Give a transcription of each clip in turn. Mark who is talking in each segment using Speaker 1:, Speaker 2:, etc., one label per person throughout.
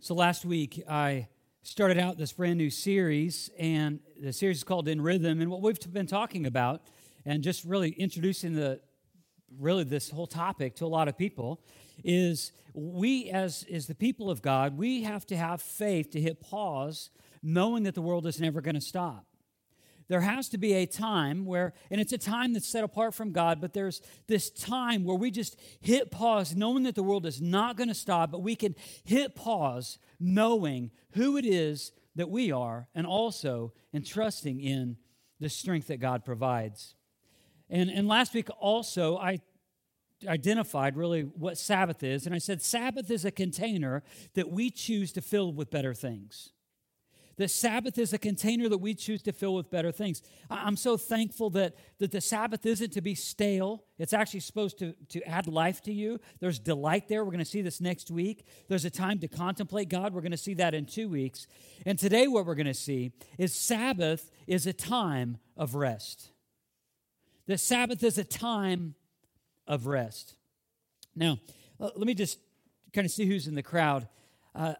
Speaker 1: So last week, I started out this brand new series, and the series is called In Rhythm. And what we've been talking about, and just really introducing the really this whole topic to a lot of people, is we as as the people of God, we have to have faith to hit pause, knowing that the world is never going to stop there has to be a time where, and it's a time that's set apart from God, but there's this time where we just hit pause, knowing that the world is not going to stop, but we can hit pause, knowing who it is that we are, and also in trusting in the strength that God provides. And, and last week also, I identified really what Sabbath is, and I said Sabbath is a container that we choose to fill with better things. The Sabbath is a container that we choose to fill with better things. I'm so thankful that, that the Sabbath isn't to be stale. It's actually supposed to, to add life to you. There's delight there. We're going to see this next week. There's a time to contemplate God. We're going to see that in two weeks. And today, what we're going to see is Sabbath is a time of rest. The Sabbath is a time of rest. Now, let me just kind of see who's in the crowd. Uh,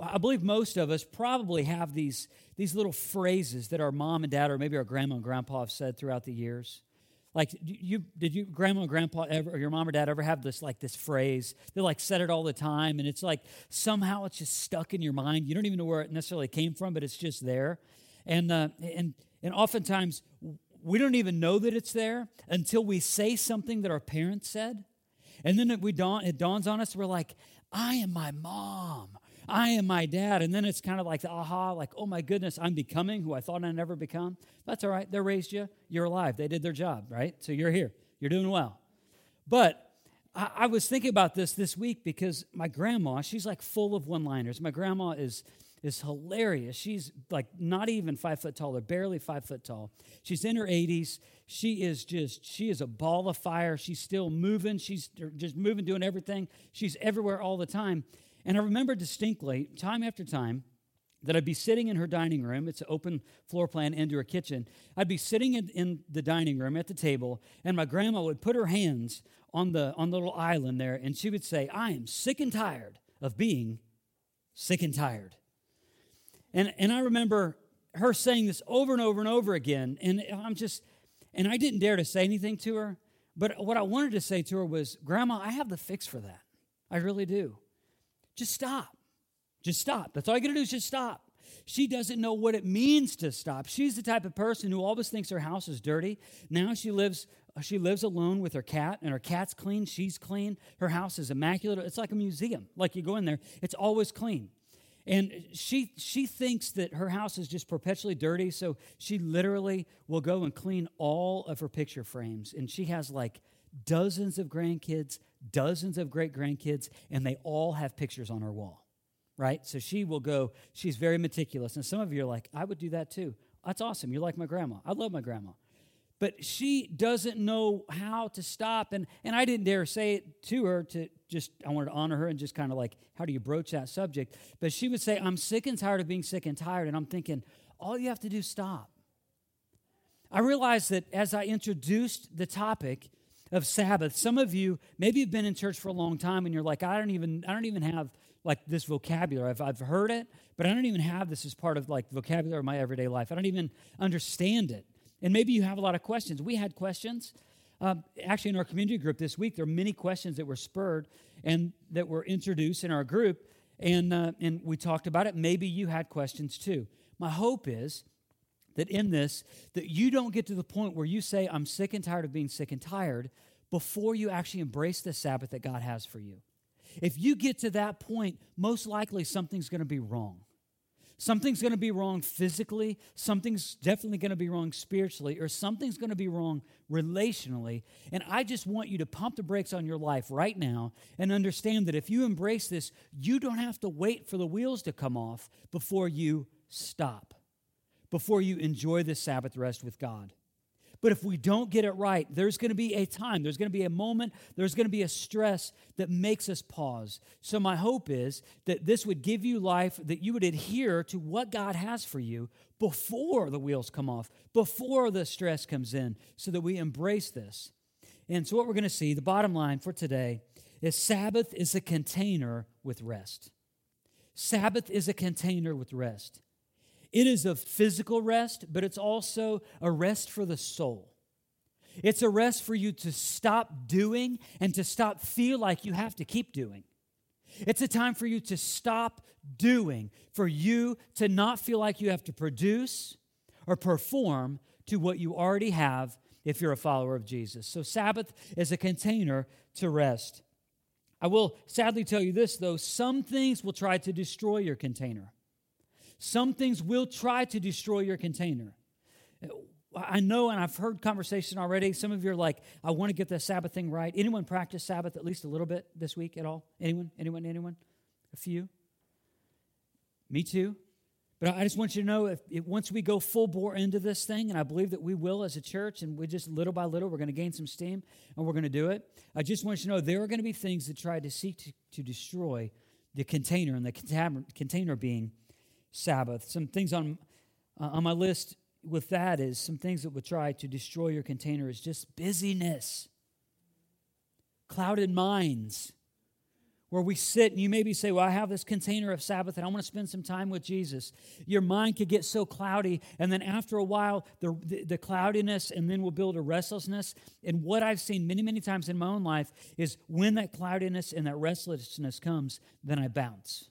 Speaker 1: I believe most of us probably have these, these little phrases that our mom and dad, or maybe our grandma and grandpa, have said throughout the years. Like, you did you grandma and grandpa ever, or your mom or dad ever have this like this phrase? They like said it all the time, and it's like somehow it's just stuck in your mind. You don't even know where it necessarily came from, but it's just there. And uh, and and oftentimes we don't even know that it's there until we say something that our parents said, and then it, we dawn, it dawns on us. We're like, I am my mom I am my dad. And then it's kind of like the aha, like, oh my goodness, I'm becoming who I thought I'd never become. That's all right. They raised you. You're alive. They did their job, right? So you're here. You're doing well. But I, I was thinking about this this week because my grandma, she's like full of one liners. My grandma is is hilarious. She's like not even five foot tall, or barely five foot tall. She's in her 80s. She is just, she is a ball of fire. She's still moving. She's just moving, doing everything. She's everywhere all the time. And I remember distinctly, time after time, that I'd be sitting in her dining room. It's an open floor plan into her kitchen. I'd be sitting in, in, the dining room at the table, and my grandma would put her hands on the, on the little island there, and she would say, I am sick and tired of being sick and tired. And, and I remember her saying this over and over and over again, and I'm just, and I didn't dare to say anything to her, but what I wanted to say to her was, Grandma, I have the fix for that. I really do. Just stop. Just stop. That's all you gotta do is just stop. She doesn't know what it means to stop. She's the type of person who always thinks her house is dirty. Now she lives she lives alone with her cat and her cat's clean, she's clean. Her house is immaculate. It's like a museum. Like you go in there, it's always clean. And she she thinks that her house is just perpetually dirty, so she literally will go and clean all of her picture frames and she has like dozens of grandkids, dozens of great grandkids, and they all have pictures on her wall, right? So she will go, she's very meticulous. And some of you are like, I would do that too. That's awesome. You're like my grandma. I love my grandma. But she doesn't know how to stop. And, and I didn't dare say it to her to just, I wanted to honor her and just kind of like, how do you broach that subject? But she would say, I'm sick and tired of being sick and tired. And I'm thinking, all you have to do is stop. I realized that as I introduced the topic, of Sabbath. Some of you maybe you've been in church for a long time and you're like, I don't even, I don't even have like this vocabulary. I've, I've heard it, but I don't even have this as part of like vocabulary of my everyday life. I don't even understand it. And maybe you have a lot of questions. We had questions. Um, actually, in our community group this week, there are many questions that were spurred and that were introduced in our group, and uh, and we talked about it. Maybe you had questions too. My hope is that in this that you don't get to the point where you say i'm sick and tired of being sick and tired before you actually embrace the sabbath that god has for you. If you get to that point most likely something's going to be wrong. Something's going to be wrong physically something's definitely going to be wrong spiritually or something's going to be wrong relationally. And i just want you to pump the brakes on your life right now and understand that if you embrace this you don't have to wait for the wheels to come off before you stop before you enjoy the Sabbath rest with God. But if we don't get it right, there's going to be a time, there's going to be a moment, there's going to be a stress that makes us pause. So, my hope is that this would give you life, that you would adhere to what God has for you before the wheels come off, before the stress comes in, so that we embrace this. And so, what we're going to see, the bottom line for today, is Sabbath is a container with rest. Sabbath is a container with rest. It is a physical rest, but it's also a rest for the soul. It's a rest for you to stop doing and to stop feel like you have to keep doing. It's a time for you to stop doing, for you to not feel like you have to produce or perform to what you already have if you're a follower of Jesus. So, Sabbath is a container to rest. I will sadly tell you this, though some things will try to destroy your container. Some things will try to destroy your container. I know, and I've heard conversation already. Some of you are like, I want to get the Sabbath thing right. Anyone practice Sabbath at least a little bit this week at all? Anyone? Anyone? Anyone? A few? Me too. But I just want you to know if, if, once we go full bore into this thing, and I believe that we will as a church, and we just little by little, we're going to gain some steam and we're going to do it. I just want you to know there are going to be things that try to seek to, to destroy the container, and the container being Sabbath. Some things on, uh, on my list with that is some things that would try to destroy your container is just busyness, clouded minds, where we sit and you maybe say, Well, I have this container of Sabbath and I want to spend some time with Jesus. Your mind could get so cloudy, and then after a while, the, the, the, cloudiness and then will build a restlessness. And what I've seen many, many times in my own life is when that cloudiness and that restlessness comes, then I bounce.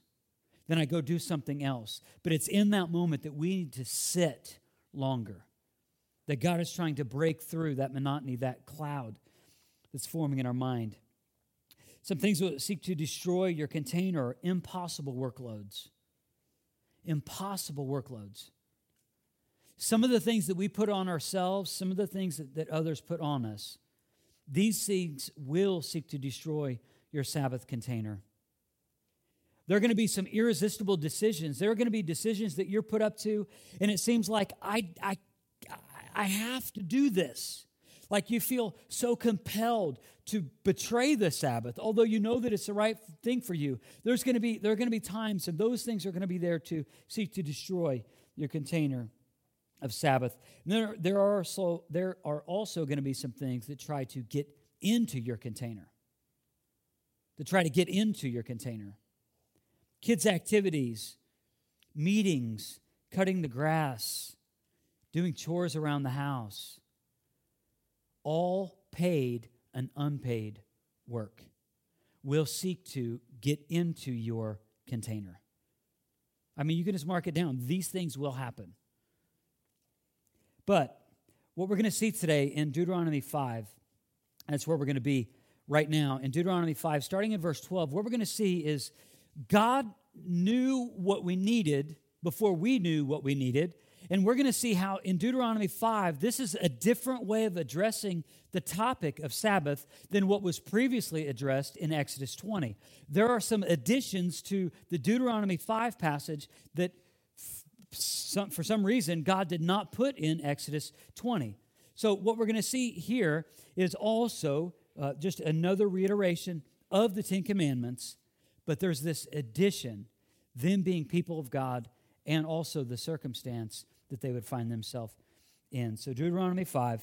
Speaker 1: Then I go do something else. But it's in that moment that we need to sit longer. That God is trying to break through that monotony, that cloud that's forming in our mind. Some things that seek to destroy your container are impossible workloads. Impossible workloads. Some of the things that we put on ourselves, some of the things that, that others put on us, these things will seek to destroy your Sabbath container. There are going to be some irresistible decisions. There are going to be decisions that you're put up to, and it seems like I, I, I have to do this. Like you feel so compelled to betray the Sabbath, although you know that it's the right thing for you. There's going to be there are going to be times, and those things are going to be there to seek to destroy your container of Sabbath. There, there are also there are also going to be some things that try to get into your container. To try to get into your container kids' activities, meetings, cutting the grass, doing chores around the house, all paid and unpaid work will seek to get into your container. I mean, you can just mark it down. These things will happen. But what we're going to see today in Deuteronomy 5, that's where we're going to be right now. In Deuteronomy 5, starting in verse 12, what we're going to see is God knew what we needed before we knew what we needed. And we're going to see how in Deuteronomy 5, this is a different way of addressing the topic of Sabbath than what was previously addressed in Exodus 20. There are some additions to the Deuteronomy 5 passage that, some, for some reason, God did not put in Exodus 20. So, what we're going to see here is also uh, just another reiteration of the Ten Commandments but there's this addition, them being people of God, and also the circumstance that they would find themselves in. So, Deuteronomy 5,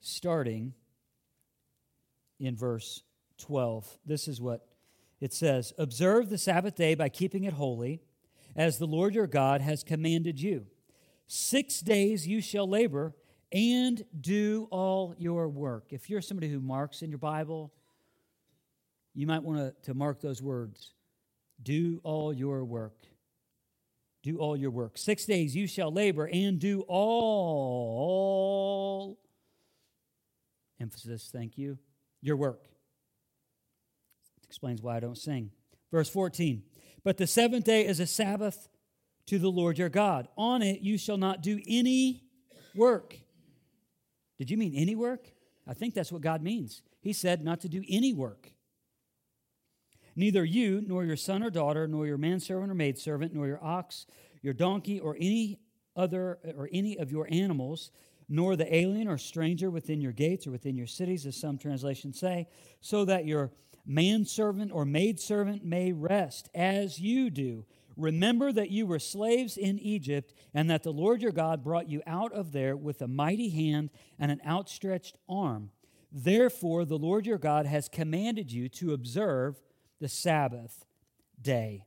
Speaker 1: starting in verse 12, this is what it says Observe the Sabbath day by keeping it holy, as the Lord your God has commanded you. Six days you shall labor and do all your work. If you're somebody who marks in your Bible, you might want to, mark those words do all your work. Do all your work. Six days you shall labor and do all, emphasis, thank you, your work. It explains why I don't sing. Verse 14 But the seventh day is a Sabbath to the Lord your God. On it you shall not do any work. Did you mean any work? I think that's what God means. He said not to do any work. Neither you, nor your son or daughter, nor your manservant or maidservant, nor your ox, your donkey, or any other or any of your animals, nor the alien or stranger within your gates or within your cities, as some translations say, so that your manservant or maidservant may rest as you do. Remember that you were slaves in Egypt, and that the Lord your God brought you out of there with a mighty hand and an outstretched arm. Therefore, the Lord your God has commanded you to observe the Sabbath day.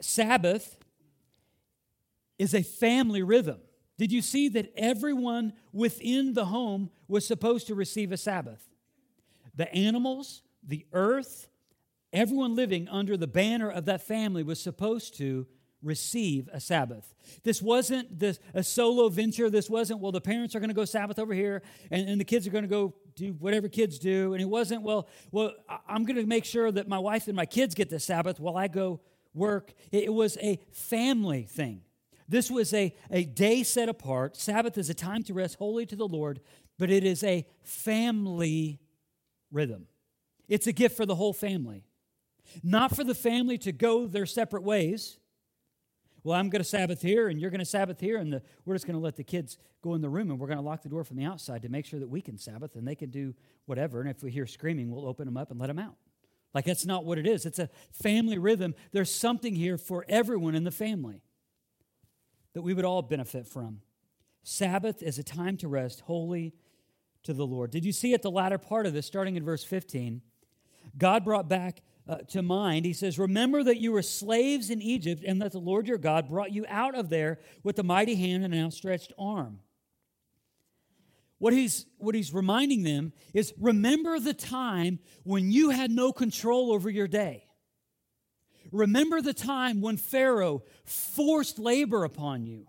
Speaker 1: Sabbath is a family rhythm. Did you see that everyone within the home was supposed to receive a Sabbath? The animals, the earth, everyone living under the banner of that family was supposed to receive a Sabbath. This wasn't this, a solo venture. This wasn't, well, the parents are going to go Sabbath over here and, and the kids are going to go do whatever kids do. And it wasn't, well, well, I'm going to make sure that my wife and my kids get the Sabbath while I go work. It was a family thing. This was a, a day set apart. Sabbath is a time to rest holy to the Lord, but it is a family rhythm. It's a gift for the whole family. Not for the family to go their separate ways. Well, I'm going to Sabbath here and you're going to Sabbath here, and the, we're just going to let the kids go in the room and we're going to lock the door from the outside to make sure that we can Sabbath and they can do whatever. And if we hear screaming, we'll open them up and let them out. Like, that's not what it is. It's a family rhythm. There's something here for everyone in the family that we would all benefit from. Sabbath is a time to rest, holy to the Lord. Did you see at the latter part of this, starting in verse 15? God brought back uh, to mind, he says, Remember that you were slaves in Egypt, and that the Lord your God brought you out of there with a mighty hand and an outstretched arm. What he's, what he's reminding them is remember the time when you had no control over your day. Remember the time when Pharaoh forced labor upon you.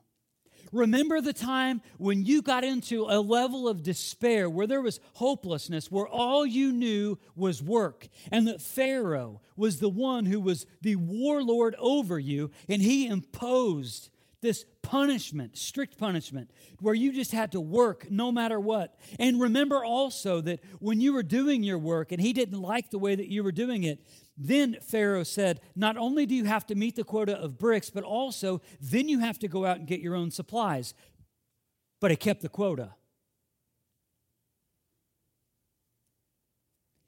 Speaker 1: Remember the time when you got into a level of despair where there was hopelessness, where all you knew was work, and that Pharaoh was the one who was the warlord over you, and he imposed this punishment, strict punishment, where you just had to work no matter what. And remember also that when you were doing your work and he didn't like the way that you were doing it, then Pharaoh said, Not only do you have to meet the quota of bricks, but also then you have to go out and get your own supplies. But he kept the quota.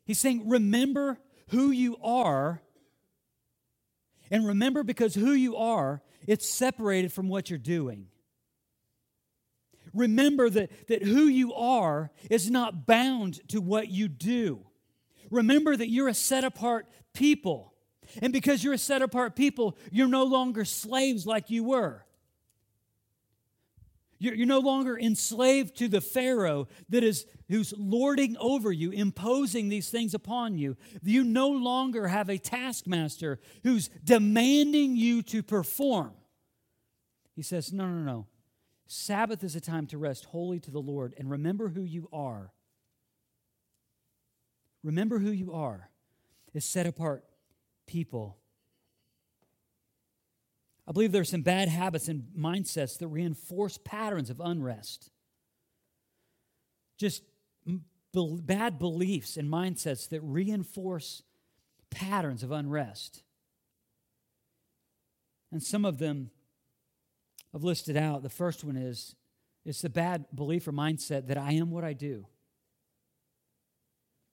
Speaker 1: He's saying, Remember who you are. And remember, because who you are, it's separated from what you're doing. Remember that, that who you are is not bound to what you do. Remember that you're a set apart people. And because you're a set apart people, you're no longer slaves like you were. You're, you're no longer enslaved to the Pharaoh that is who's lording over you, imposing these things upon you. You no longer have a taskmaster who's demanding you to perform. He says, No, no, no. Sabbath is a time to rest holy to the Lord and remember who you are. Remember who you are as set apart people. I believe there are some bad habits and mindsets that reinforce patterns of unrest. Just be- bad beliefs and mindsets that reinforce patterns of unrest. And some of them I've listed out. The first one is it's the bad belief or mindset that I am what I do.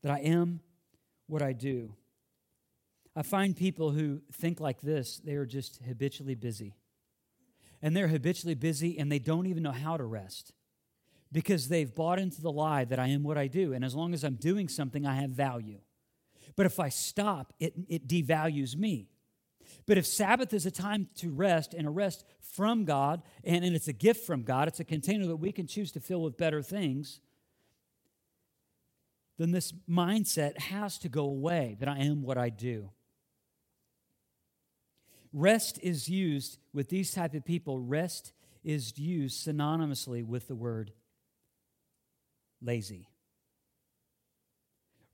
Speaker 1: That I am what I do. I find people who think like this, they are just habitually busy. And they're habitually busy and they don't even know how to rest because they've bought into the lie that I am what I do. And as long as I'm doing something, I have value. But if I stop, it, it devalues me. But if Sabbath is a time to rest and a rest from God, and, and it's a gift from God, it's a container that we can choose to fill with better things, then this mindset has to go away that I am what I do. Rest is used with these type of people, rest is used synonymously with the word lazy.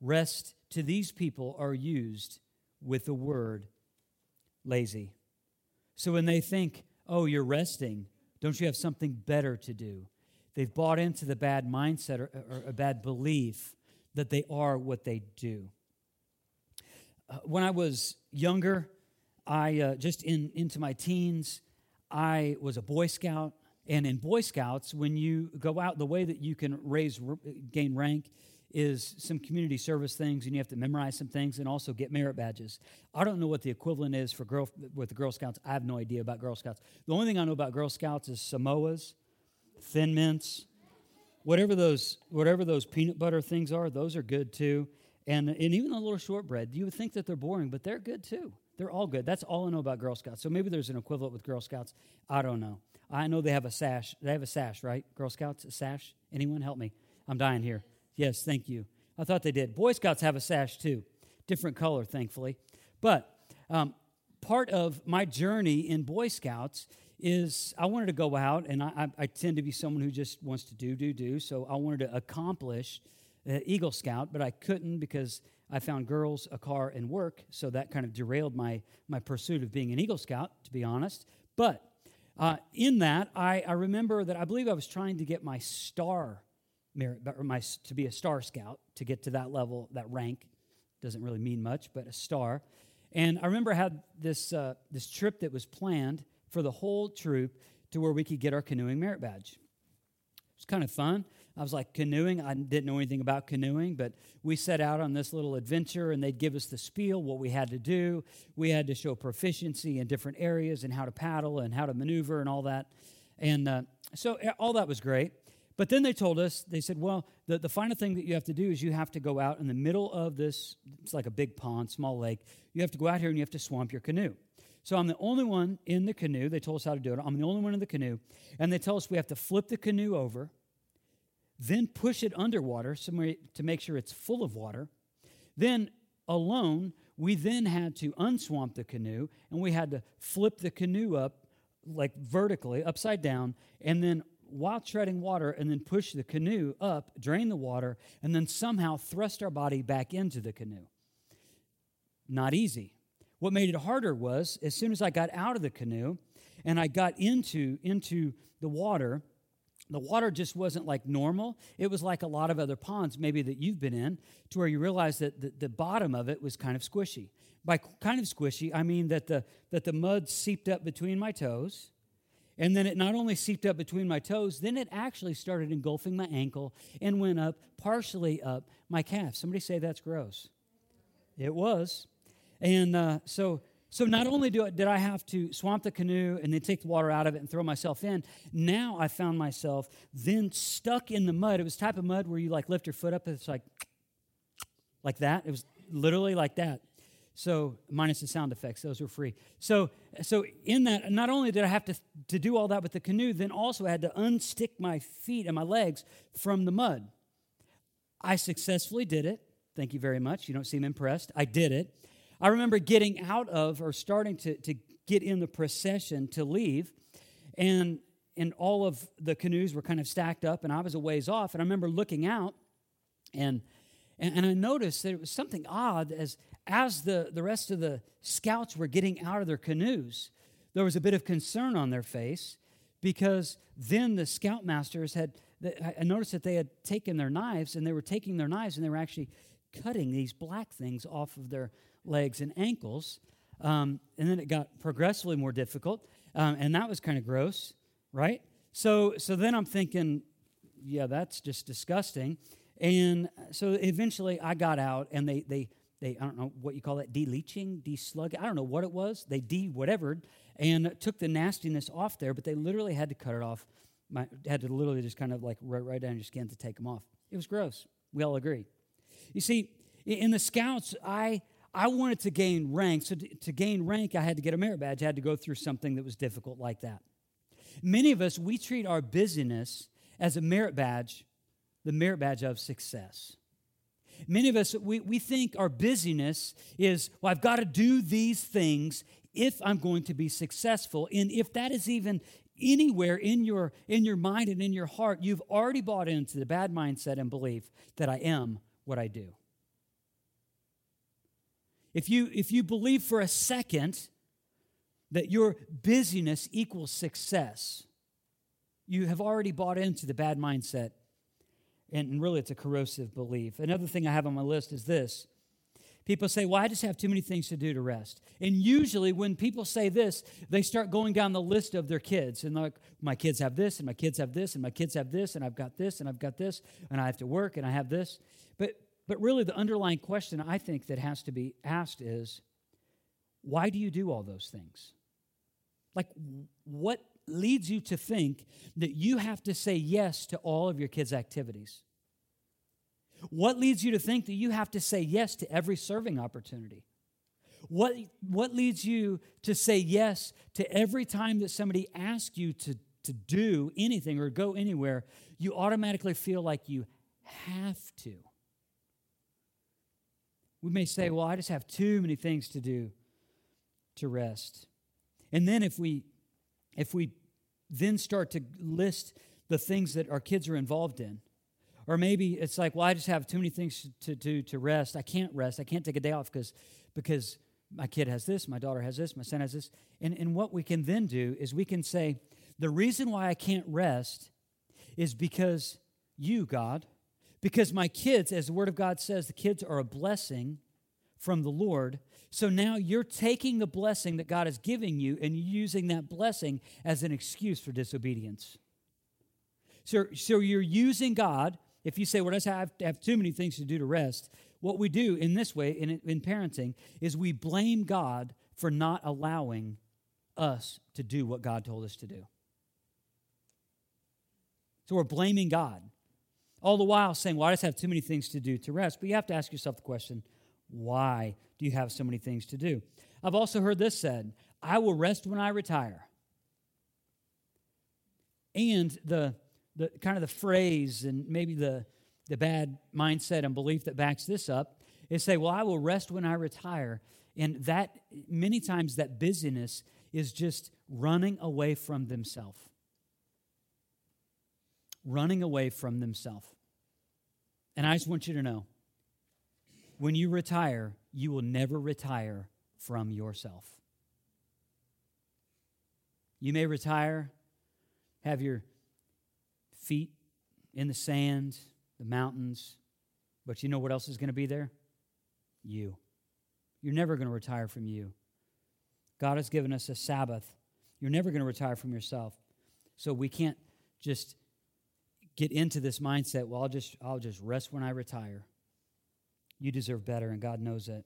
Speaker 1: Rest to these people are used with the word lazy. So when they think, oh, you're resting, don't you have something better to do? They've bought into the bad mindset or, or a bad belief that they are what they do. Uh, when I was younger, I uh, just in into my teens, I was a Boy Scout, and in Boy Scouts, when you go out, the way that you can raise gain rank is some community service things and you have to memorize some things and also get merit badges. I don't know what the equivalent is for girl with the Girl Scouts. I have no idea about Girl Scouts. The only thing I know about Girl Scouts is Samoas, Thin Mints, whatever those whatever those peanut butter things are. Those are good too. and, and even the little shortbread. You would think that they're boring, but they're good too. They're all good. That's all I know about Girl Scouts. So maybe there's an equivalent with Girl Scouts. I don't know. I know they have a sash. They have a sash, right? Girl Scouts, a sash? Anyone help me? I'm dying here. Yes, thank you. I thought they did. Boy Scouts have a sash too, different color, thankfully. But um, part of my journey in Boy Scouts is I wanted to go out, and I, I, tend to be someone who just wants to do, do, do. So I wanted to accomplish uh, Eagle Scout, but I couldn't because I found girls, a car, and work. So that kind of derailed my, my pursuit of being an Eagle Scout, to be honest. But uh, in that, I, I remember that I believe I was trying to get my star merit, or my, to be a star scout, to get to that level, that rank. Doesn't really mean much, but a star. And I remember I had this, uh, this trip that was planned for the whole troop to where we could get our canoeing merit badge. It was kind of fun. I was like, canoeing? I didn't know anything about canoeing, but we set out on this little adventure and they'd give us the spiel, what we had to do. We had to show proficiency in different areas and how to paddle and how to maneuver and all that. And uh, so all that was great. But then they told us, they said, well, the, the final thing that you have to do is you have to go out in the middle of this, it's like a big pond, small lake. You have to go out here and you have to swamp your canoe. So I'm the only one in the canoe. They told us how to do it. I'm the only one in the canoe. And they tell us we have to flip the canoe over, then push it underwater to make sure it's full of water. Then alone, we then had to unswamp the canoe and we had to flip the canoe up like vertically, upside down, and then while treading water and then push the canoe up, drain the water, and then somehow thrust our body back into the canoe. Not easy. What made it harder was as soon as I got out of the canoe and I got into, into the water, the water just wasn't like normal. It was like a lot of other ponds, maybe that you've been in, to where you realize that the, the bottom of it was kind of squishy. By kind of squishy, I mean that the, that the mud seeped up between my toes. And then it not only seeped up between my toes, then it actually started engulfing my ankle and went up, partially up my calf. Somebody say that's gross. It was. And uh, so, so not only do, did I have to swamp the canoe and then take the water out of it and throw myself in, now I found myself then stuck in the mud. It was type of mud where you like lift your foot up, it's like like that. It was literally like that. So minus the sound effects, those were free. So so in that, not only did I have to, to do all that with the canoe, then also I had to unstick my feet and my legs from the mud. I successfully did it. Thank you very much. You don't seem impressed. I did it. I remember getting out of or starting to, to get in the procession to leave, and, and all of the canoes were kind of stacked up, and I was a ways off. And I remember looking out, and, and, and I noticed that it was something odd as, as the, the rest of the scouts were getting out of their canoes, there was a bit of concern on their face because then the scoutmasters had, I noticed that they had taken their knives and they were taking their knives and they were actually cutting these black things off of their legs and ankles. Um, and then it got progressively more difficult. Um, and that was kind of gross, right? So, so then I'm thinking, yeah, that's just disgusting. And so eventually I got out and they, they, they I don't know what you call that, de-leeching, de-slug. I don't know what it was. They de-whatevered and took the nastiness off there, but they literally had to cut it off. My, had to literally just kind of like right, right down your skin to take them off. It was gross. We all agree. You see, in the scouts, I I wanted to gain rank. So, to, to gain rank, I had to get a merit badge. I had to go through something that was difficult like that. Many of us, we treat our busyness as a merit badge, the merit badge of success. Many of us, we, we think our busyness is, well, I've got to do these things if I'm going to be successful. And if that is even anywhere in your, in your mind and in your heart, you've already bought into the bad mindset and belief that I am what I do. If you, if you believe for a second that your busyness equals success, you have already bought into the bad mindset. And really, it's a corrosive belief. Another thing I have on my list is this People say, Well, I just have too many things to do to rest. And usually, when people say this, they start going down the list of their kids. And like, my kids have this, and my kids have this, and my kids have this, and I've got this, and I've got this, and I have to work, and I have this. But but really, the underlying question I think that has to be asked is why do you do all those things? Like, what leads you to think that you have to say yes to all of your kids' activities? What leads you to think that you have to say yes to every serving opportunity? What, what leads you to say yes to every time that somebody asks you to, to do anything or go anywhere, you automatically feel like you have to? We may say, well, I just have too many things to do to rest. And then if we if we then start to list the things that our kids are involved in, or maybe it's like, well, I just have too many things to do to rest. I can't rest. I can't take a day off because because my kid has this, my daughter has this, my son has this. And, and what we can then do is we can say, the reason why I can't rest is because you, God, because my kids, as the Word of God says, the kids are a blessing from the Lord. So now you're taking the blessing that God is giving you and using that blessing as an excuse for disobedience. So, so you're using God. If you say, well, I have, have too many things to do to rest, what we do in this way, in, in parenting, is we blame God for not allowing us to do what God told us to do. So we're blaming God. All the while saying, well, I just have too many things to do to rest. But you have to ask yourself the question, why do you have so many things to do? I've also heard this said, I will rest when I retire. And the, the kind of the phrase and maybe the, the bad mindset and belief that backs this up is say, well, I will rest when I retire. And that, many times, that busyness is just running away from themselves. Running away from themselves. And I just want you to know when you retire, you will never retire from yourself. You may retire, have your feet in the sand, the mountains. But you know what else is going to be there? You. You're never going to retire from you. God has given us a Sabbath. You're never going to retire from yourself. So we can't just get into this mindset, well, I'll just, I'll just rest when I retire. You deserve better, and God knows it.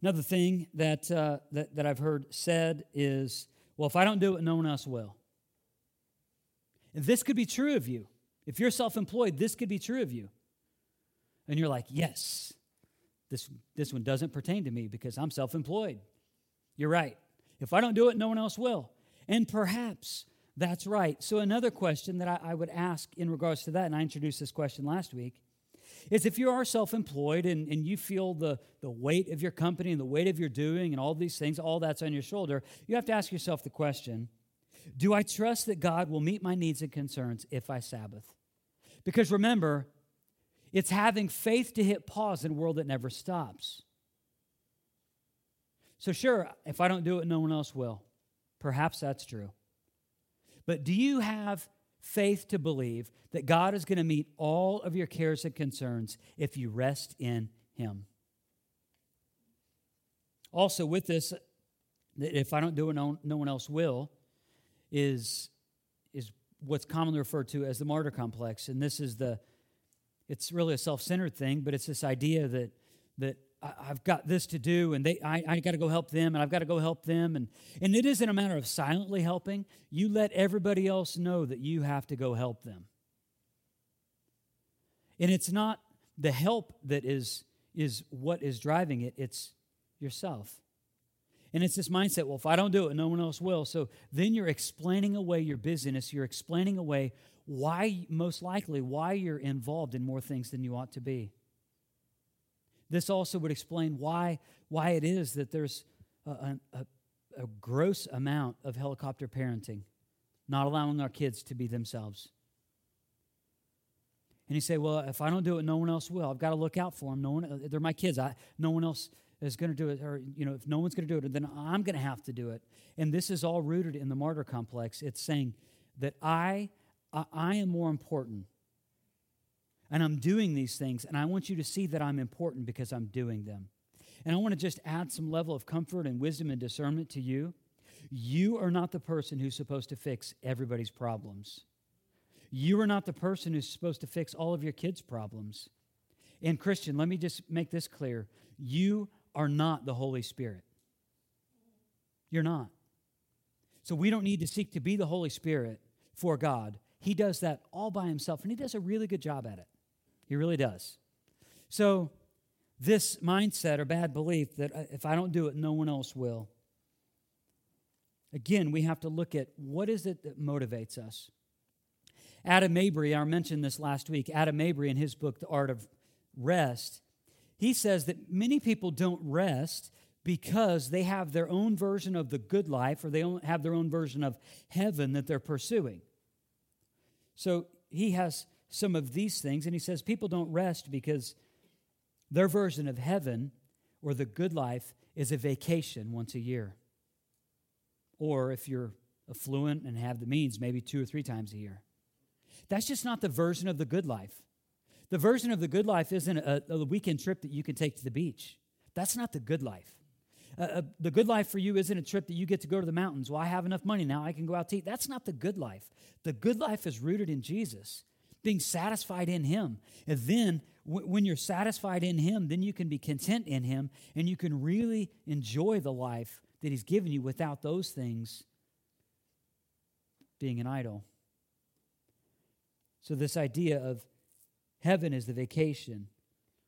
Speaker 1: Another thing that, uh, that, that I've heard said is, well, if I don't do it, no one else will. And this could be true of you. If you're self employed, this could be true of you. And you're like, yes, this, this one doesn't pertain to me because I'm self employed. You're right. If I don't do it, no one else will. And perhaps that's right. So, another question that I, I would ask in regards to that, and I introduced this question last week, is if you are self employed and, and you feel the, the weight of your company and the weight of your doing and all these things, all that's on your shoulder, you have to ask yourself the question do I trust that God will meet my needs and concerns if I Sabbath? Because remember, it's having faith to hit pause in a world that never stops. So, sure, if I don't do it, no one else will. Perhaps that's true. But do you have faith to believe that God is going to meet all of your cares and concerns if you rest in Him? Also, with this, if I don't do it, no, one else will, is, is what's commonly referred to as the martyr complex. And this is the, it's really a self centered thing, but it's this idea that, that I've got this to do, and they, I, I got to go help them, and I've got to go help them. And, and it isn't a matter of silently helping. You let everybody else know that you have to go help them. And it's not the help that is, is what is driving it, it's yourself. And it's this mindset well, if I don't do it, no one else will. So then you're explaining away your busyness. You're explaining away why, most likely, why you're involved in more things than you ought to be. This also would explain why, why it is that there's a, a, a gross amount of helicopter parenting, not allowing our kids to be themselves. And you say, well, if I don't do it, no one else will. I've got to look out for them. No one, uh, they're my kids. I, no one else is going to do it, or, you know, if no one's going to do it, then I'm going to have to do it. And this is all rooted in the martyr complex. It's saying that I, I, I am more important. And I'm doing these things, and I want you to see that I'm important because I'm doing them. And I want to just add some level of comfort and wisdom and discernment to you. You are not the person who's supposed to fix everybody's problems. You are not the person who's supposed to fix all of your kids' problems. And, Christian, let me just make this clear. You are not the Holy Spirit. You're not. So we don't need to seek to be the Holy Spirit for God. He does that all by himself, and he does a really good job at it. He really does. So, this mindset or bad belief that uh, if I don't do it, no one else will. Again, we have to look at what is it that motivates us. Adam Mabry, I mentioned this last week. Adam Mabry, in his book, The Art of Rest, he says that many people don't rest because they have their own version of the good life or they have their own version of heaven that they're pursuing. So he has some of these things, and he says people don't rest because their version of heaven or the good life is a vacation once a year. Or if you're affluent and have the means, maybe two or three times a year. That's just not the version of the good life. The version of the good life isn't a, a weekend trip that you can take to the beach. That's not the good life. Uh, the good life for you isn't a trip that you get to go to the mountains. Well, I have enough money now, I can go out to eat. That's not the good life. The good life is rooted in Jesus, being satisfied in Him. And then when you're satisfied in Him, then you can be content in Him and you can really enjoy the life that He's given you without those things being an idol. So, this idea of heaven is the vacation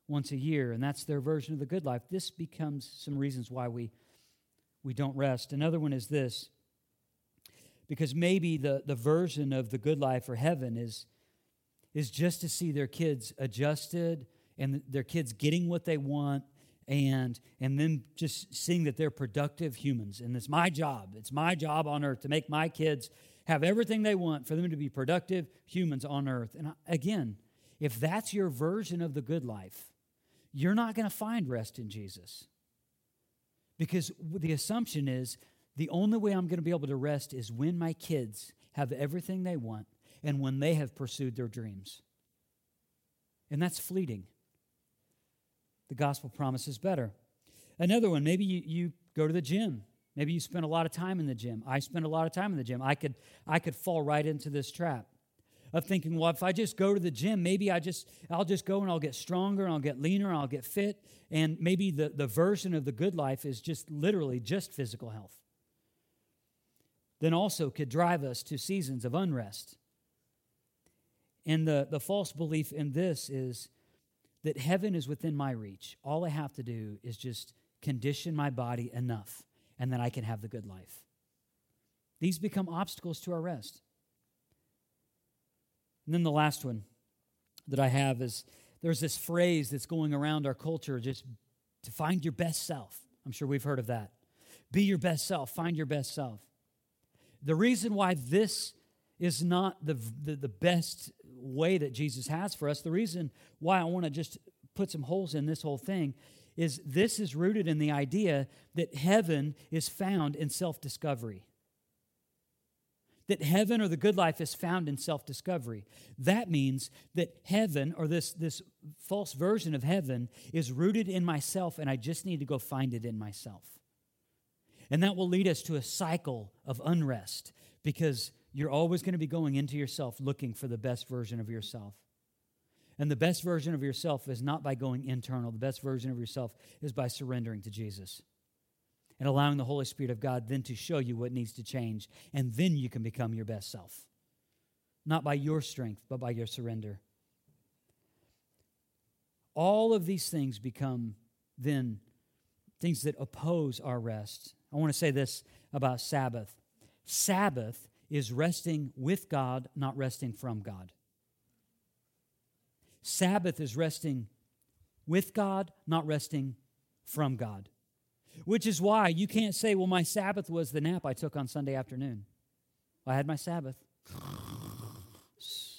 Speaker 1: once a year, and that's their version of the good life, this becomes some reasons why we, we don't rest. Another one is this because maybe the, the version of the good life or heaven is is just to see their kids adjusted and their kids getting what they want and and then just seeing that they're productive humans. And it's my job it's my job on earth to make my kids have everything they want for them to be productive humans on earth. And again if that's your version of the good life you're not going to find rest in jesus. Because the assumption is the only way i'm going to be able to rest is when my kids have everything they want and when they have pursued their dreams. And that's fleeting. The gospel promises better. Another one, maybe you, you go to the gym. Maybe you spend a lot of time in the gym. I spend a lot of time in the gym. I could, I could fall right into this trap of thinking, well, if I just go to the gym, maybe I just I'll just go and I'll get stronger and I'll get leaner and I'll get fit. And maybe the, the version of the good life is just literally just physical health. Then also could drive us to seasons of unrest and the, the false belief in this is that heaven is within my reach. All I have to do is just condition my body enough, and then I can have the good life. These become obstacles to our rest. And then the last one that I have is there's this phrase that's going around our culture just to find your best self. I'm sure we've heard of that. Be your best self, find your best self. The reason why this is not the, the, the best way that Jesus has for us. The reason why I want to just put some holes in this whole thing is this is rooted in the idea that heaven is found in self discovery. That heaven or the good life is found in self discovery. That means that heaven or this, this false version of heaven is rooted in myself, and I just need to go find it in myself. And that will lead us to a cycle of unrest because you're always going to be going into yourself looking for the best version of yourself. And the best version of yourself is not by going internal. The best version of yourself is by surrendering to Jesus and allowing the Holy Spirit of God then to show you what needs to change. And then you can become your best self. Not by your strength, but by your surrender. All of these things become then things that oppose our rest. I want to say this about Sabbath Sabbath is resting with God, not resting from God. Sabbath is resting with God, not resting from God. Which is why you can't say, well, my Sabbath was the nap I took on Sunday afternoon. I had my Sabbath.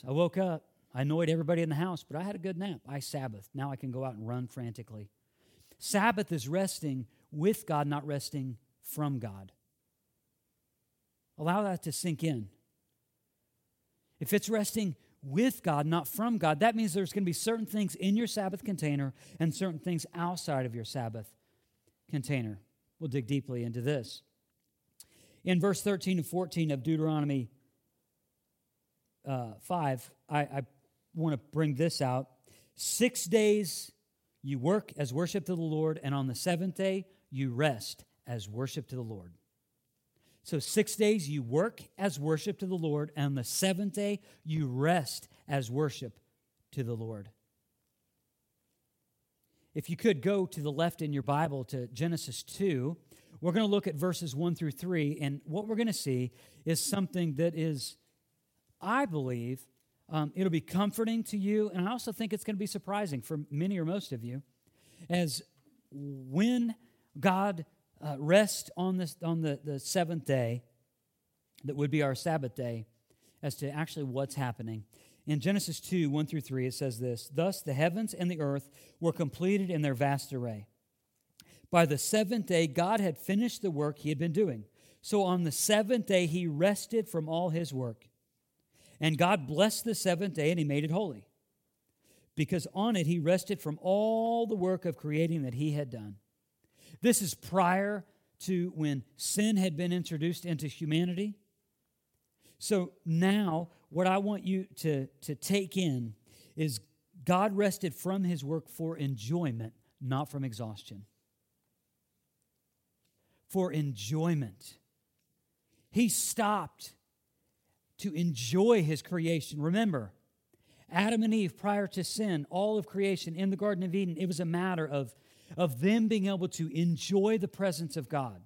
Speaker 1: I woke up. I annoyed everybody in the house, but I had a good nap. I Sabbath. Now I can go out and run frantically. Sabbath is resting with God, not resting from God. Allow that to sink in. If it's resting with God, not from God, that means there's going to be certain things in your Sabbath container and certain things outside of your Sabbath container. We'll dig deeply into this. In verse 13 and 14 of Deuteronomy uh, 5, I, I want to bring this out. Six days you work as worship to the Lord, and on the seventh day you rest as worship to the Lord. So, six days you work as worship to the Lord, and the seventh day you rest as worship to the Lord. if you could go to the left in your Bible to Genesis 2, we're going to look at verses 1 through 3. And what we're going to see is something that is, I believe, um, it'll be comforting to you. And I also think it's going to be surprising for many or most of you. As when God uh, rests on, this, on the, the seventh day, that would be our Sabbath day, as to actually what's happening. In Genesis 2 1 through 3, it says this Thus the heavens and the earth were completed in their vast array. By the seventh day, God had finished the work he had been doing. So on the seventh day, he rested from all his work. And God blessed the seventh day and he made it holy, because on it he rested from all the work of creating that he had done. This is prior to when sin had been introduced into humanity. So now, what I want you to, to take in is God rested from his work for enjoyment, not from exhaustion. For enjoyment. He stopped to enjoy his creation. Remember, Adam and Eve, prior to sin, all of creation in the Garden of Eden, it was a matter of, of them being able to enjoy the presence of God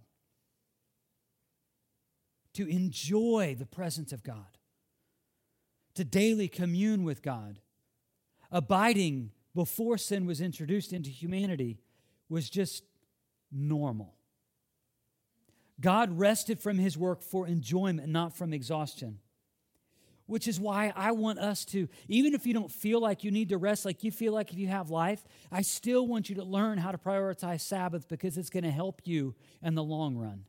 Speaker 1: to enjoy the presence of God, to daily commune with God. Abiding before sin was introduced into humanity was just normal. God rested from his work for enjoyment, not from exhaustion. Which is why I want us to, even if you don't feel like you need to rest, like you feel like if you have life, I still want you to learn how to prioritize Sabbath because it's going to help you in the long run.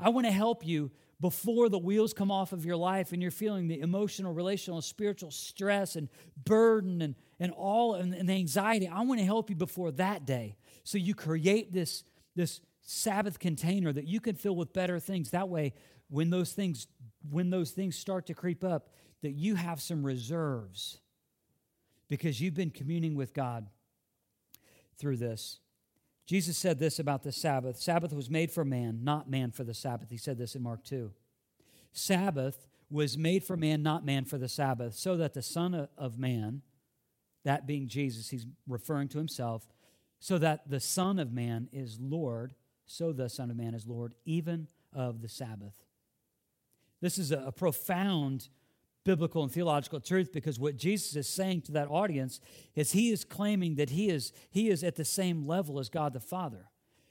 Speaker 1: I want to help you before the wheels come off of your life and you're feeling the emotional, relational, spiritual stress and burden and, and all and, and the anxiety. I want to help you before that day. So you create this, this Sabbath container that you can fill with better things. That way, when those things, when those things start to creep up, that you have some reserves because you've been communing with God through this. Jesus said this about the Sabbath Sabbath was made for man, not man for the Sabbath. He said this in Mark 2. Sabbath was made for man, not man for the Sabbath, so that the Son of Man, that being Jesus, he's referring to himself, so that the Son of Man is Lord, so the Son of Man is Lord, even of the Sabbath. This is a, profound biblical and theological truth because what Jesus is saying to that audience is he is claiming that he is he is at the same level as God the Father.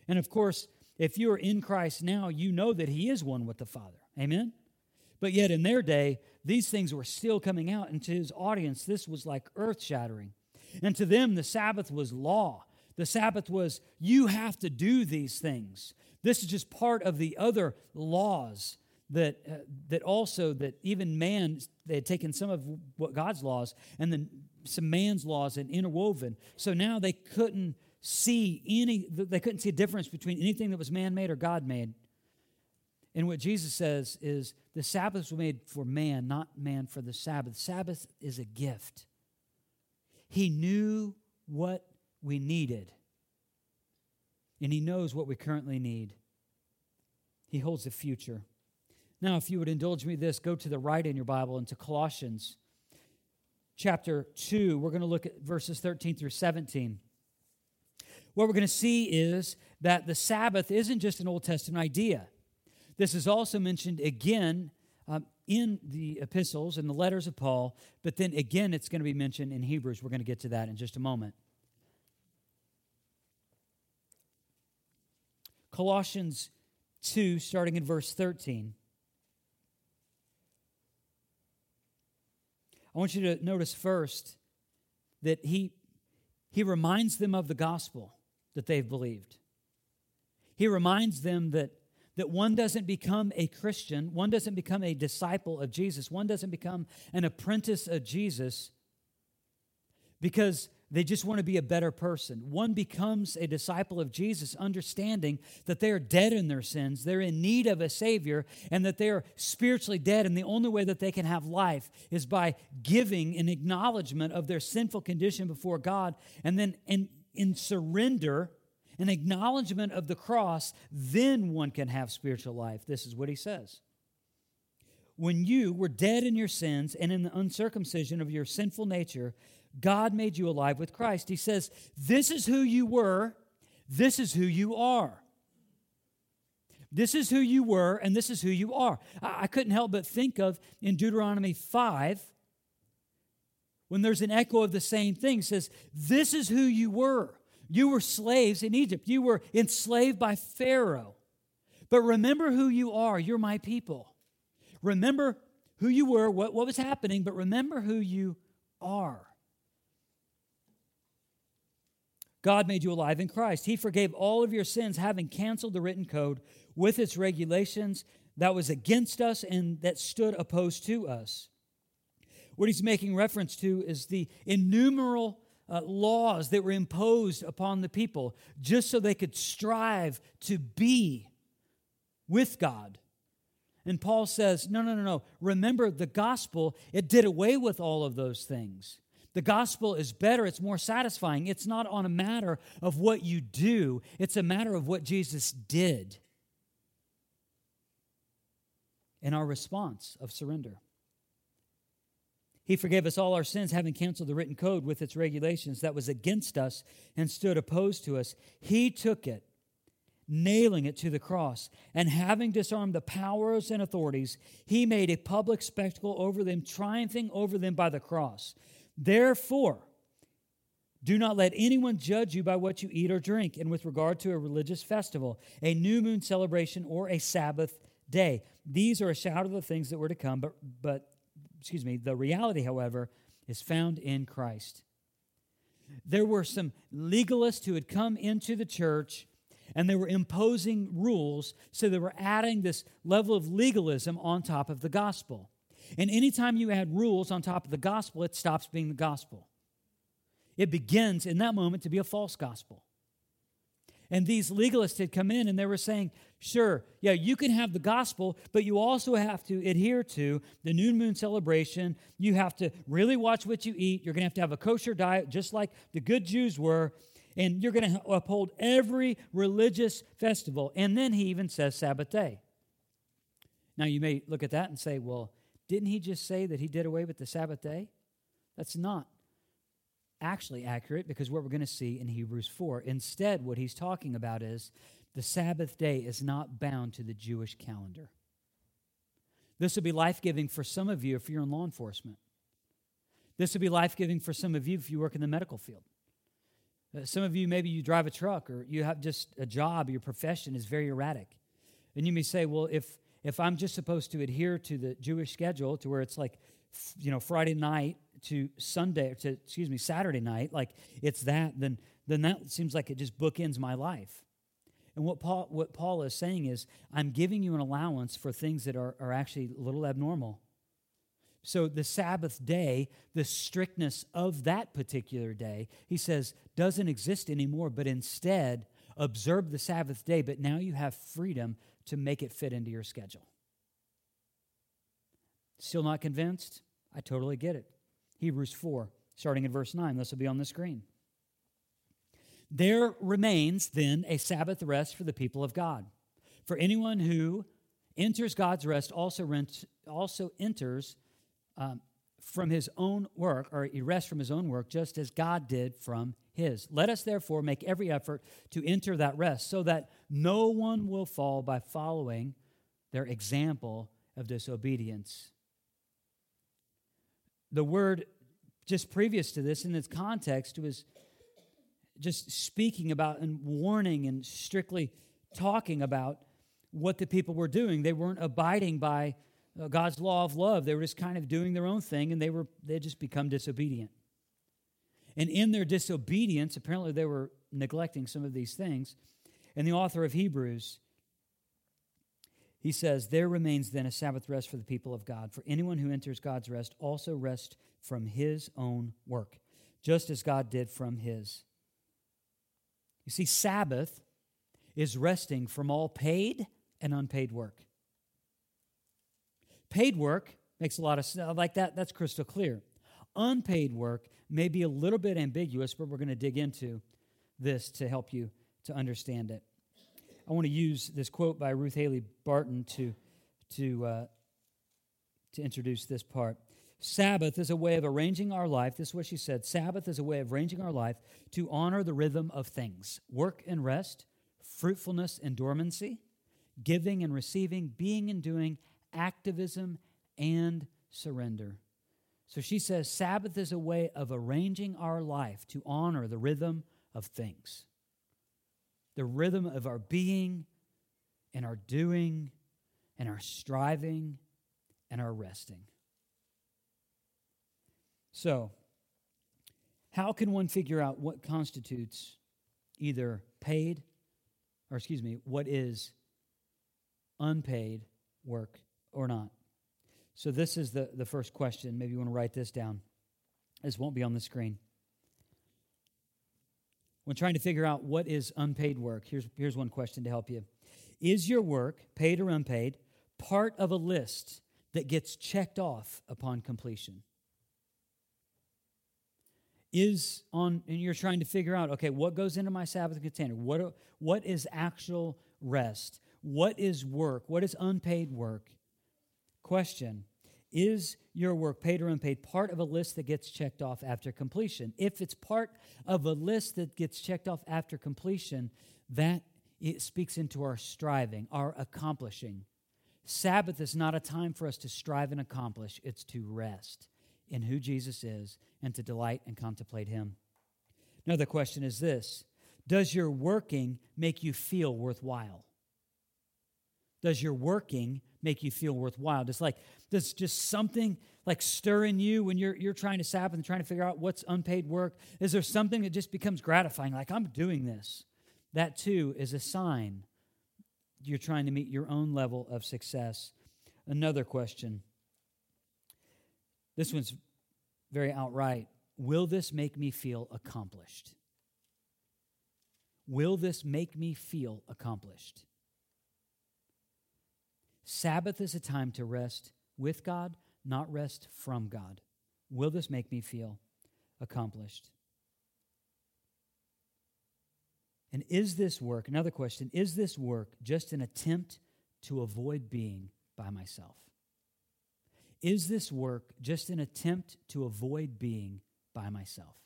Speaker 1: And of course, if you are in Christ now, you know that he is one with the Father. Amen. But yet in their day, these things were still coming out and to his audience this was like earth-shattering. And to them the Sabbath was law. The Sabbath was you have to do these things. This is just part of the other laws that, uh, that also that even man they had taken some of what god's laws and then some man's laws and interwoven. So now they couldn't see any they couldn't see a difference between anything that was man-made or god-made and what jesus says is the sabbath was made for man not man for the sabbath. Sabbath is a gift. He knew what we needed and he knows what we currently need he holds the future now, if you would indulge me this, go to the right in your Bible into Colossians chapter 2. We're going to look at verses 13 through 17. What we're going to see is that the Sabbath isn't just an Old Testament idea. This is also mentioned again um, in the epistles and the letters of Paul, but then again it's going to be mentioned in Hebrews. We're going to get to that in just a moment. Colossians 2, starting in verse 13. I want you to notice first that he, he reminds them of the gospel that they've believed. He reminds them that, that one doesn't become a Christian, one doesn't become a disciple of Jesus, one doesn't become an apprentice of Jesus because they just want to be a better person. One becomes a disciple of Jesus, understanding that they are dead in their sins, they're in need of a Savior, and that they are spiritually dead. And the only way that they can have life is by giving an acknowledgement of their sinful condition before God, and then in, in surrender, an acknowledgement of the cross, then one can have spiritual life. This is what he says when you were dead in your sins and in the uncircumcision of your sinful nature, God made you alive with Christ. He says, This is who you were, this is who you are. This is who you were, and this is who you are. I, couldn't help but think of in Deuteronomy 5, when there's an echo of the same thing, says, This is who you were. You were slaves in Egypt, you were enslaved by Pharaoh. But remember who you are. You're my people. Remember who you were, what, what was happening, but remember who you are. God made you alive in Christ. He forgave all of your sins, having canceled the written code with its regulations that was against us and that stood opposed to us. What he's making reference to is the innumerable uh, laws that were imposed upon the people just so they could strive to be with God. And Paul says, no, no, no, no. Remember the gospel, it did away with all of those things. The gospel is better, it's more satisfying. It's not on a matter of what you do, it's a matter of what Jesus did. And our response of surrender. He forgave us all our sins, having canceled the written code with its regulations that was against us and stood opposed to us. He took it, nailing it to the cross, and having disarmed the powers and authorities, he made a public spectacle over them, triumphing over them by the cross. Therefore, do not let anyone judge you by what you eat or drink, and with regard to a religious festival, a new moon celebration, or a Sabbath day. These are a shadow of the things that were to come, but, but excuse me, the reality, however, is found in Christ. There were some legalists who had come into the church and they were imposing rules, so they were adding this level of legalism on top of the gospel. And anytime you add rules on top of the gospel, it stops being the gospel. It begins in that moment to be a false gospel. And these legalists had come in and they were saying, sure, yeah, you can have the gospel, but you also have to adhere to the new moon celebration. You have to really watch what you eat. You're going to have to have a kosher diet, just like the good Jews were. And you're going to uphold every religious festival. And then he even says Sabbath day. Now, you may look at that and say, well, didn't he just say that he did away with the Sabbath day? That's not actually accurate because what we're going to see in Hebrews 4. Instead, what he's talking about is the Sabbath day is not bound to the Jewish calendar. This would be life giving for some of you if you're in law enforcement. This would be life giving for some of you if you work in the medical field. Uh, some of you, maybe you drive a truck or you have just a job, your profession is very erratic. And you may say, well, if if I'm just supposed to adhere to the Jewish schedule to where it's like, you know, Friday night to Sunday, to, excuse me, Saturday night, like it's that, then, then that seems like it just bookends my life. And what Paul, what Paul is saying is, I'm giving you an allowance for things that are, are actually a little abnormal. So the Sabbath day, the strictness of that particular day, he says, doesn't exist anymore, but instead observe the Sabbath day, but now you have freedom to make it fit into your schedule. Still not convinced? I totally get it. Hebrews 4, starting in verse 9. This will be on the screen. There remains then a Sabbath rest for the people of God. For anyone who enters God's rest also, rent, also enters um, from his own work, or he rests from his own work, just as God did from his. Let us therefore make every effort to enter that rest, so that no one will fall by following their example of disobedience. The word just previous to this, in its context, was just speaking about and warning and strictly talking about what the people were doing. They weren't abiding by uh, God's law of love. They were just kind of doing their own thing and they were they just become disobedient. And in their disobedience, apparently they were neglecting some of these things. And the author of Hebrews, he says, There remains then a Sabbath rest for the people of God. For anyone who enters God's rest also rests from his own work, just as God did from his. You see, Sabbath is resting from all paid and unpaid work. Paid work makes a lot of sense. Like that, that's crystal clear. Unpaid work may be a little bit ambiguous, but we're going to dig into this to help you to understand it. I want to use this quote by Ruth Haley Barton to, to, uh, to introduce this part. Sabbath is a way of arranging our life. This is what she said Sabbath is a way of arranging our life to honor the rhythm of things work and rest, fruitfulness and dormancy, giving and receiving, being and doing, activism and surrender. So she says Sabbath is a way of arranging our life to honor the rhythm of things, the rhythm of our being and our doing and our striving and our resting. So, how can one figure out what constitutes either paid, or excuse me, what is unpaid work or not? So, this is the, the first question. Maybe you want to write this down. This won't be on the screen. When trying to figure out what is unpaid work, here's, here's one question to help you Is your work, paid or unpaid, part of a list that gets checked off upon completion? is on, and you're trying to figure out, okay, what goes into my Sabbath container? What, what is actual rest? What is work? What is unpaid work? Question Is your work, paid or unpaid, part of a list that gets checked off after completion? If it's part of a list that gets checked off after completion, that it speaks into our striving, our accomplishing. Sabbath is not a time for us to strive and accomplish, it's to rest in who Jesus is and to delight and contemplate him. Another question is this Does your working make you feel worthwhile? Does your working make you feel worthwhile? Does like does just something like stir in you when you're you're trying to Sabbath and trying to figure out what's unpaid work? Is there something that just becomes gratifying? Like I'm doing this. That too is a sign you're trying to meet your own level of success. Another question this one's very outright. Will this make me feel accomplished? Will this make me feel accomplished? Sabbath is a time to rest with God, not rest from God. Will this make me feel accomplished? And is this work, another question, is this work just an attempt to avoid being by myself? Is this work just an attempt to avoid being by myself?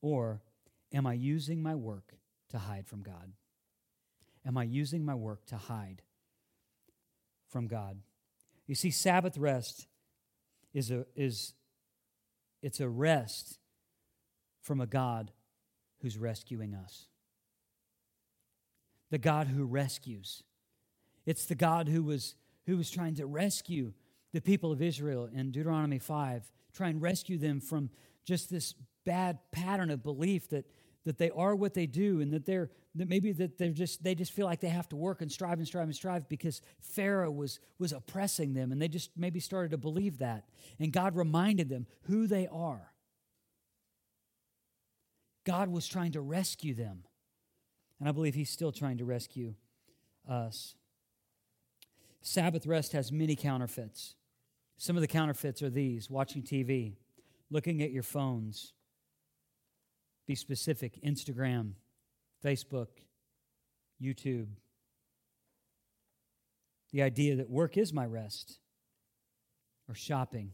Speaker 1: Or am I using my work to hide from God? Am I using my work to hide from God? You see, Sabbath rest is a, is, it's a rest from a God who's rescuing us. The God who rescues. It's the God who was, who was trying to rescue the people of Israel in Deuteronomy 5, try and rescue them from just this bad pattern of belief that, that they are what they do and that they're that maybe that they're just they just feel like they have to work and strive and strive and strive because Pharaoh was was oppressing them and they just maybe started to believe that. And God reminded them who they are. God was trying to rescue them. And I believe he's still trying to rescue us. Sabbath rest has many counterfeits. Some of the counterfeits are these watching TV, looking at your phones. Be specific Instagram, Facebook, YouTube. The idea that work is my rest, or shopping.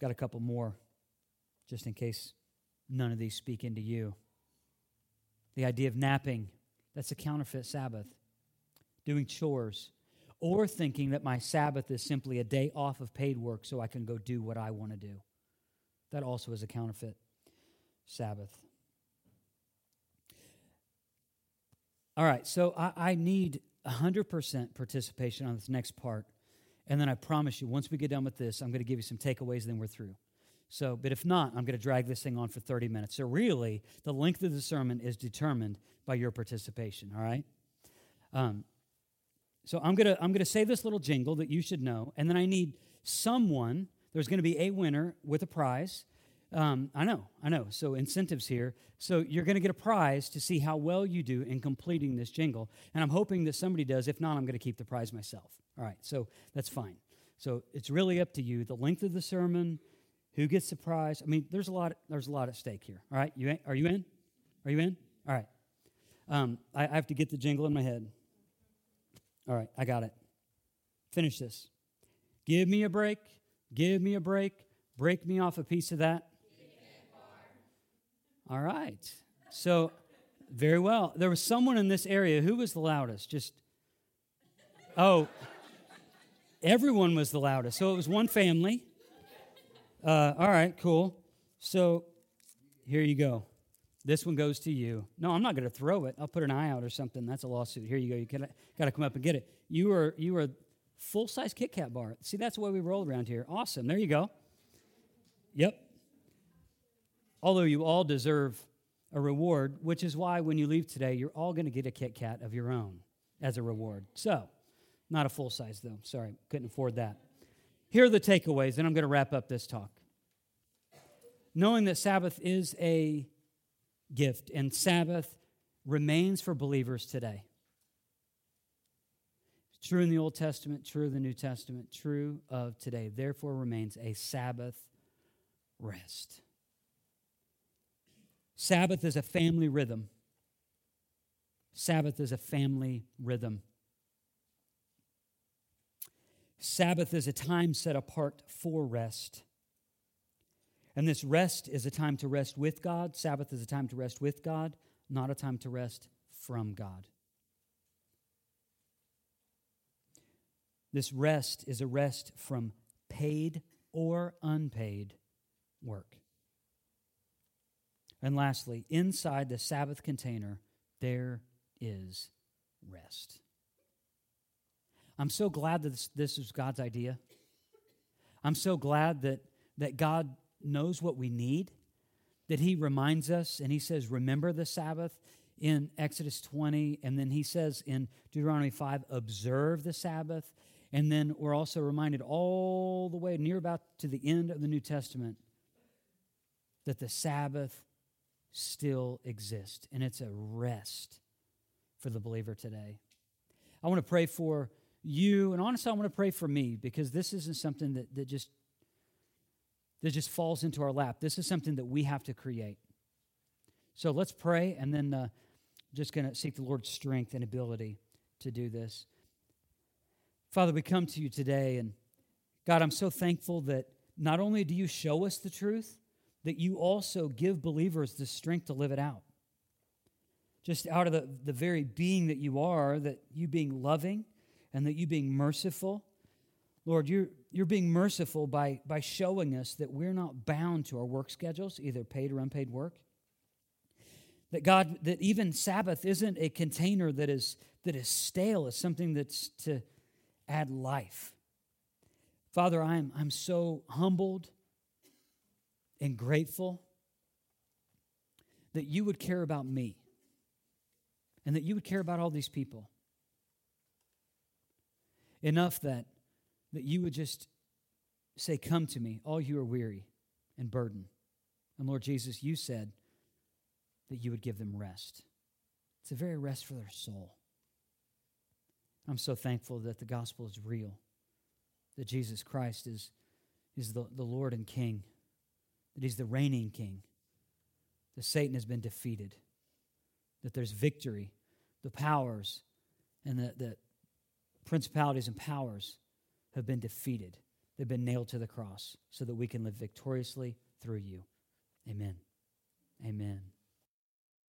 Speaker 1: Got a couple more, just in case none of these speak into you. The idea of napping, that's a counterfeit Sabbath doing chores, or thinking that my Sabbath is simply a day off of paid work so I can go do what I want to do. That also is a counterfeit Sabbath. All right, so I, I need 100% participation on this next part. And then I promise you, once we get done with this, I'm going to give you some takeaways, then we're through. So, but if not, I'm going to drag this thing on for 30 minutes. So, really, the length of the sermon is determined by your participation, all right? Um, so I'm going to I'm going to say this little jingle that you should know, and then I need someone. There's going to be a winner with a prize. Um, I know, I know. So incentives here. So you're going to get a prize to see how well you do in completing this jingle, and I'm hoping that somebody does. If not, I'm going to keep the prize myself. All right. So that's fine. So it's really up to you. The length of the sermon, who gets the prize. I mean, there's a lot. There's a lot at stake here. All right. You are you in? Are you in? All right. Um, I, I have to get the jingle in my head. All right, I got it. Finish this. Give me a break. Give me a break. Break me off a piece of that. All right. So, very well. There was someone in this area who was the loudest. Just, oh, everyone was the loudest. So it was one family. Uh, all right, cool. So here you go. This one goes to you. No, I'm not going to throw it. I'll put an eye out or something. That's a lawsuit. Here you go. You got to come up and get it. You are you are full size Kit Kat bar. See, that's the way we roll around here. Awesome. There you go. Yep. Although you all deserve a reward, which is why when you leave today, you're all going to get a Kit Kat of your own as a reward. So, not a full size though. Sorry, couldn't afford that. Here are the takeaways, and I'm going to wrap up this talk. Knowing that Sabbath is a gift, and Sabbath remains for believers today. True in the Old Testament, true in the New Testament, true of today. Therefore remains a Sabbath rest. Sabbath is a family rhythm. Sabbath is a family rhythm. Sabbath is a time set apart for rest. And this rest is a time to rest with God. Sabbath is a time to rest with God, not a time to rest from God. This rest is a rest from paid or unpaid work. And lastly, inside the Sabbath container, there is rest. I'm so glad that this, this is God's idea. I'm so glad that, that God knows what we need, that He reminds us and He says, Remember the Sabbath in Exodus 20. And then He says in Deuteronomy 5, Observe the Sabbath. And then we're also reminded all the way near about to the end of the New Testament that the Sabbath still exists and it's a rest for the believer today. I want to pray for you, and honestly, I want to pray for me because this isn't something that, that just that just falls into our lap. This is something that we have to create. So let's pray, and then uh, just going to seek the Lord's strength and ability to do this. Father, we come to you today, and God, I'm so thankful that not only do you show us the truth, that you also give believers the strength to live it out. Just out of the, the very being that you are, that you being loving and that you being merciful. Lord, you're, you're being merciful by, by showing us that we're not bound to our work schedules, either paid or unpaid work. That God, that even Sabbath isn't a container that is, that is stale, it's something that's to add life. Father, I'm, I'm so humbled and grateful that you would care about me and that you would care about all these people enough that, that you would just say, Come to me, all you are weary and burdened. And Lord Jesus, you said that you would give them rest. It's a very rest for their soul. I'm so thankful that the gospel is real, that Jesus Christ is, is the, the Lord and King, that He's the reigning King, that Satan has been defeated, that there's victory, the powers, and that, that principalities and powers have been defeated. They've been nailed to the cross so that we can live victoriously through you. Amen. Amen.